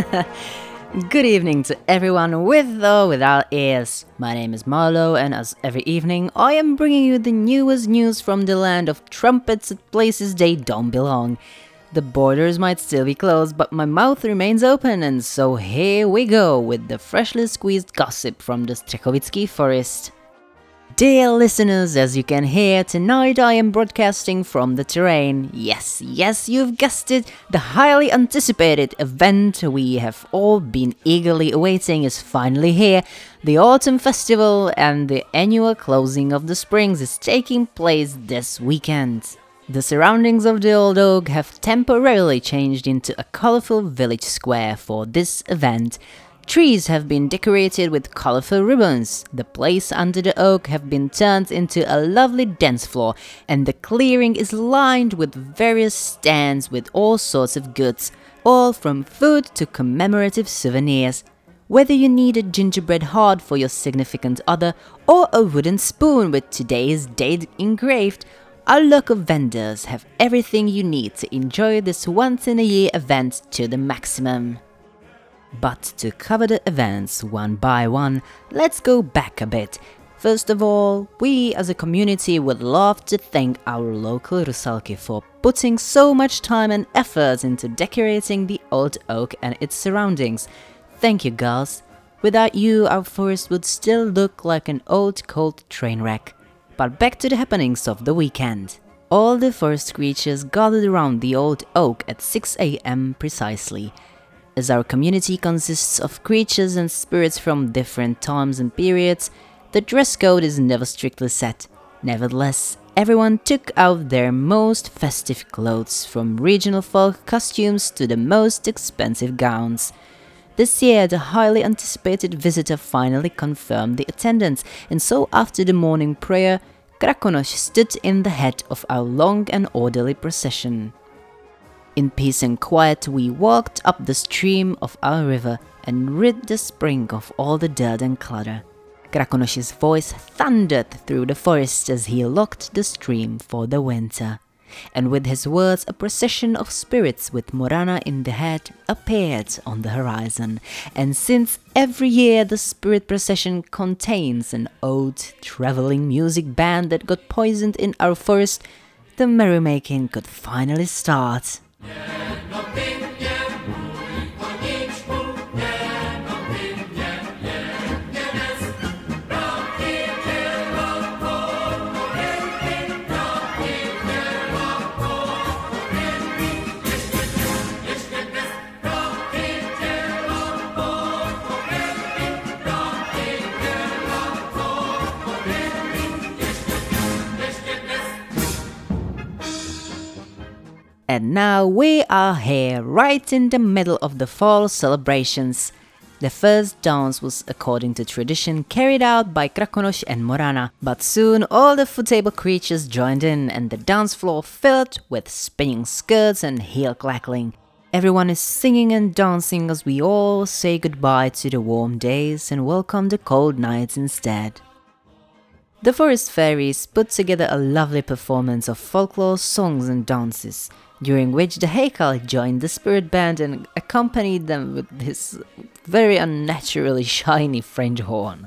Good evening to everyone with or without ears. My name is Marlo, and as every evening, I am bringing you the newest news from the land of trumpets at places they don't belong. The borders might still be closed, but my mouth remains open, and so here we go with the freshly squeezed gossip from the Strechovitsky forest. Dear listeners, as you can hear, tonight I am broadcasting from the terrain. Yes, yes, you've guessed it, the highly anticipated event we have all been eagerly awaiting is finally here. The Autumn Festival and the annual closing of the Springs is taking place this weekend. The surroundings of the Old Oak have temporarily changed into a colorful village square for this event. Trees have been decorated with colorful ribbons. The place under the oak have been turned into a lovely dance floor, and the clearing is lined with various stands with all sorts of goods, all from food to commemorative souvenirs. Whether you need a gingerbread heart for your significant other or a wooden spoon with today's date engraved, our local vendors have everything you need to enjoy this once in a year event to the maximum. But to cover the events one by one, let's go back a bit. First of all, we as a community would love to thank our local Rusalki for putting so much time and effort into decorating the old oak and its surroundings. Thank you, girls. Without you, our forest would still look like an old cold train wreck. But back to the happenings of the weekend. All the forest creatures gathered around the old oak at 6 am precisely. As our community consists of creatures and spirits from different times and periods, the dress code is never strictly set. Nevertheless, everyone took out their most festive clothes, from regional folk costumes to the most expensive gowns. This year, the highly anticipated visitor finally confirmed the attendance, and so after the morning prayer, Krakonosh stood in the head of our long and orderly procession. In peace and quiet, we walked up the stream of our river and rid the spring of all the dirt and clutter. Krakonosh's voice thundered through the forest as he locked the stream for the winter. And with his words, a procession of spirits with Morana in the head appeared on the horizon. And since every year the spirit procession contains an old traveling music band that got poisoned in our forest, the merrymaking could finally start. Yeah, And now we are here, right in the middle of the fall celebrations. The first dance was, according to tradition, carried out by Krakonosh and Morana, but soon all the food table creatures joined in and the dance floor filled with spinning skirts and heel clackling. Everyone is singing and dancing as we all say goodbye to the warm days and welcome the cold nights instead. The Forest Fairies put together a lovely performance of folklore songs and dances, during which the Heikal joined the spirit band and accompanied them with his very unnaturally shiny French horn.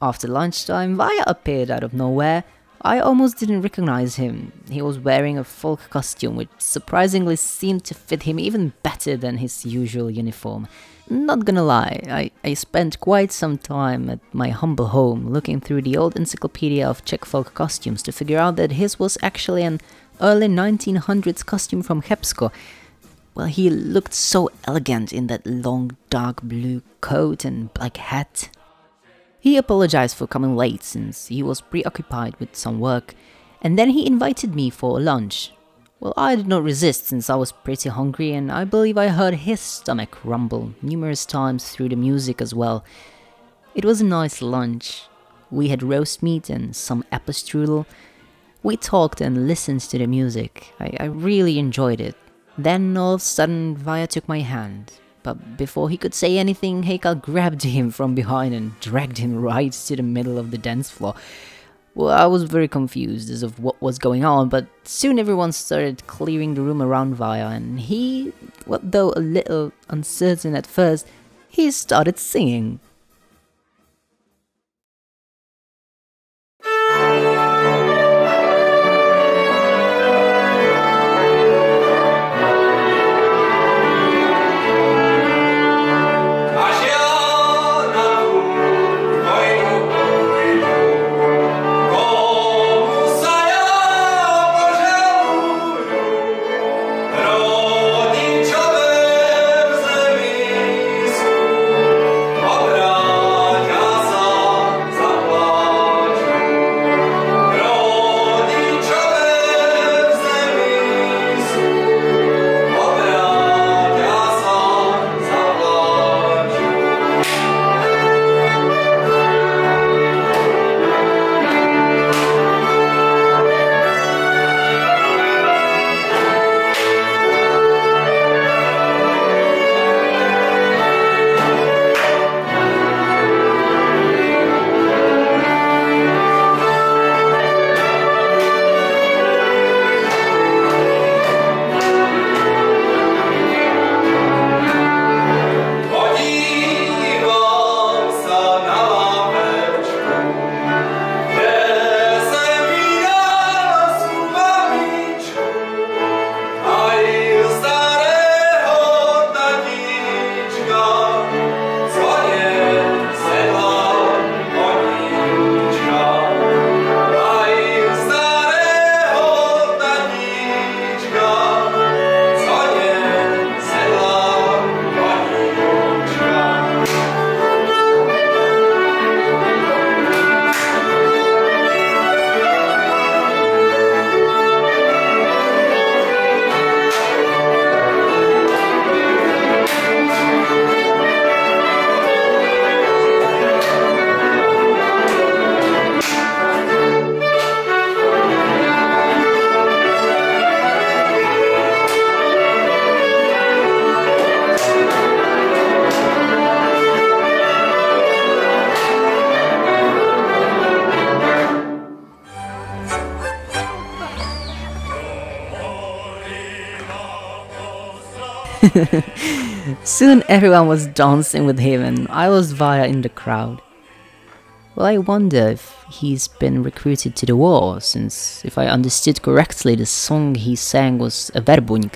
After lunchtime, Vaya appeared out of nowhere, I almost didn't recognize him. He was wearing a folk costume which surprisingly seemed to fit him even better than his usual uniform. Not gonna lie, I, I spent quite some time at my humble home looking through the old encyclopedia of Czech folk costumes to figure out that his was actually an early 1900s costume from Chebsko. Well, he looked so elegant in that long dark blue coat and black hat. He apologized for coming late since he was preoccupied with some work, and then he invited me for lunch. Well, I did not resist since I was pretty hungry, and I believe I heard his stomach rumble numerous times through the music as well. It was a nice lunch. We had roast meat and some apple strudel. We talked and listened to the music. I, I really enjoyed it. Then all of a sudden, Vaya took my hand, but before he could say anything, Heikal grabbed him from behind and dragged him right to the middle of the dance floor. Well, I was very confused as of what was going on, but soon everyone started clearing the room around Vaya, and he, well, though a little uncertain at first, he started singing. Soon everyone was dancing with him, and I was Vaya in the crowd. Well, I wonder if he's been recruited to the war, since if I understood correctly, the song he sang was a verbung.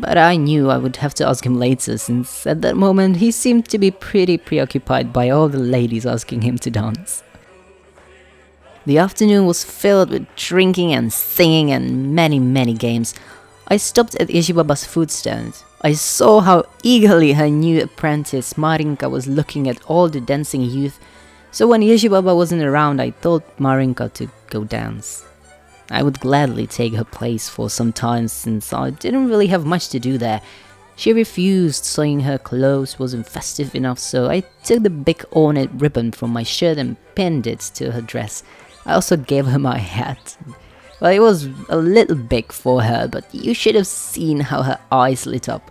But I knew I would have to ask him later, since at that moment he seemed to be pretty preoccupied by all the ladies asking him to dance. The afternoon was filled with drinking and singing and many, many games. I stopped at Yeshibaba's food stand. I saw how eagerly her new apprentice Marinka was looking at all the dancing youth. So when Yeshibaba wasn't around, I told Marinka to go dance. I would gladly take her place for some time since I didn't really have much to do there. She refused, saying her clothes wasn't festive enough, so I took the big ornate ribbon from my shirt and pinned it to her dress. I also gave her my hat. Well, it was a little big for her, but you should have seen how her eyes lit up.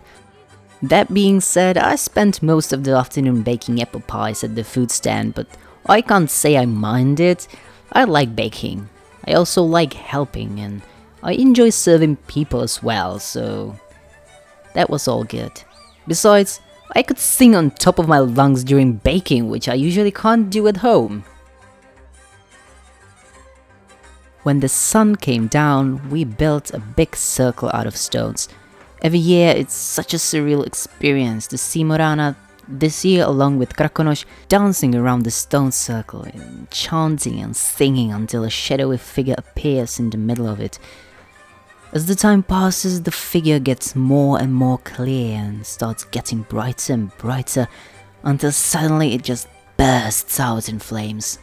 That being said, I spent most of the afternoon baking apple pies at the food stand, but I can't say I mind it. I like baking. I also like helping, and I enjoy serving people as well, so that was all good. Besides, I could sing on top of my lungs during baking, which I usually can't do at home. When the sun came down, we built a big circle out of stones. Every year, it's such a surreal experience to see Morana this year, along with Krakonosh, dancing around the stone circle, and chanting and singing until a shadowy figure appears in the middle of it. As the time passes, the figure gets more and more clear and starts getting brighter and brighter until suddenly it just bursts out in flames.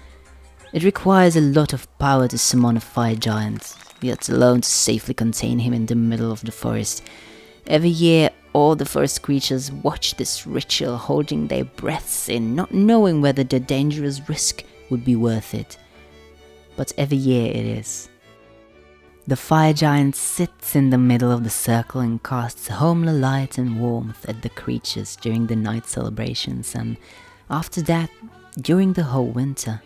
It requires a lot of power to summon a fire giant, yet alone to safely contain him in the middle of the forest. Every year, all the forest creatures watch this ritual, holding their breaths in, not knowing whether the dangerous risk would be worth it. But every year it is. The fire giant sits in the middle of the circle and casts homely light and warmth at the creatures during the night celebrations, and after that, during the whole winter.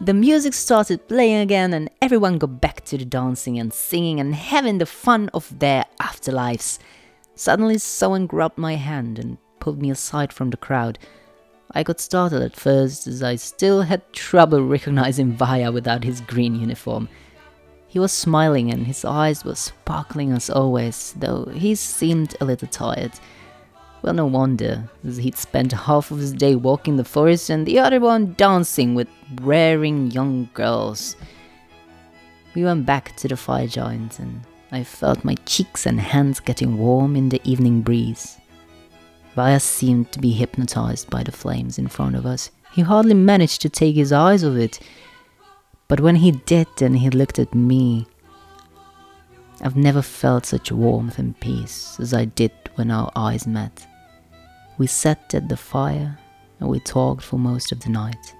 The music started playing again, and everyone got back to the dancing and singing and having the fun of their afterlives. Suddenly, someone grabbed my hand and pulled me aside from the crowd. I got startled at first, as I still had trouble recognizing Vaya without his green uniform. He was smiling and his eyes were sparkling as always, though he seemed a little tired. Well, no wonder, as he'd spent half of his day walking the forest and the other one dancing with raring young girls. We went back to the fire giant, and I felt my cheeks and hands getting warm in the evening breeze. Vaya seemed to be hypnotized by the flames in front of us. He hardly managed to take his eyes off it. But when he did and he looked at me, I've never felt such warmth and peace as I did when our eyes met. We sat at the fire and we talked for most of the night.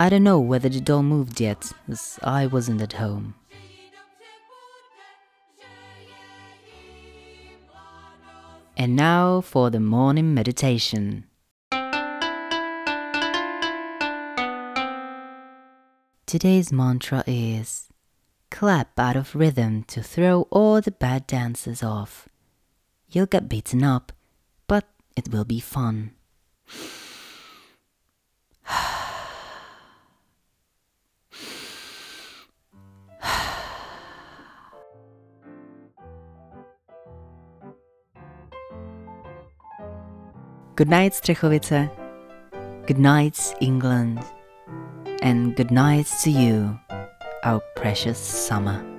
I don't know whether the doll moved yet, as I wasn't at home. And now for the morning meditation. Today's mantra is clap out of rhythm to throw all the bad dances off. You'll get beaten up, but it will be fun. Good night, Střechovice. Good night, England. And good night to you, our precious summer.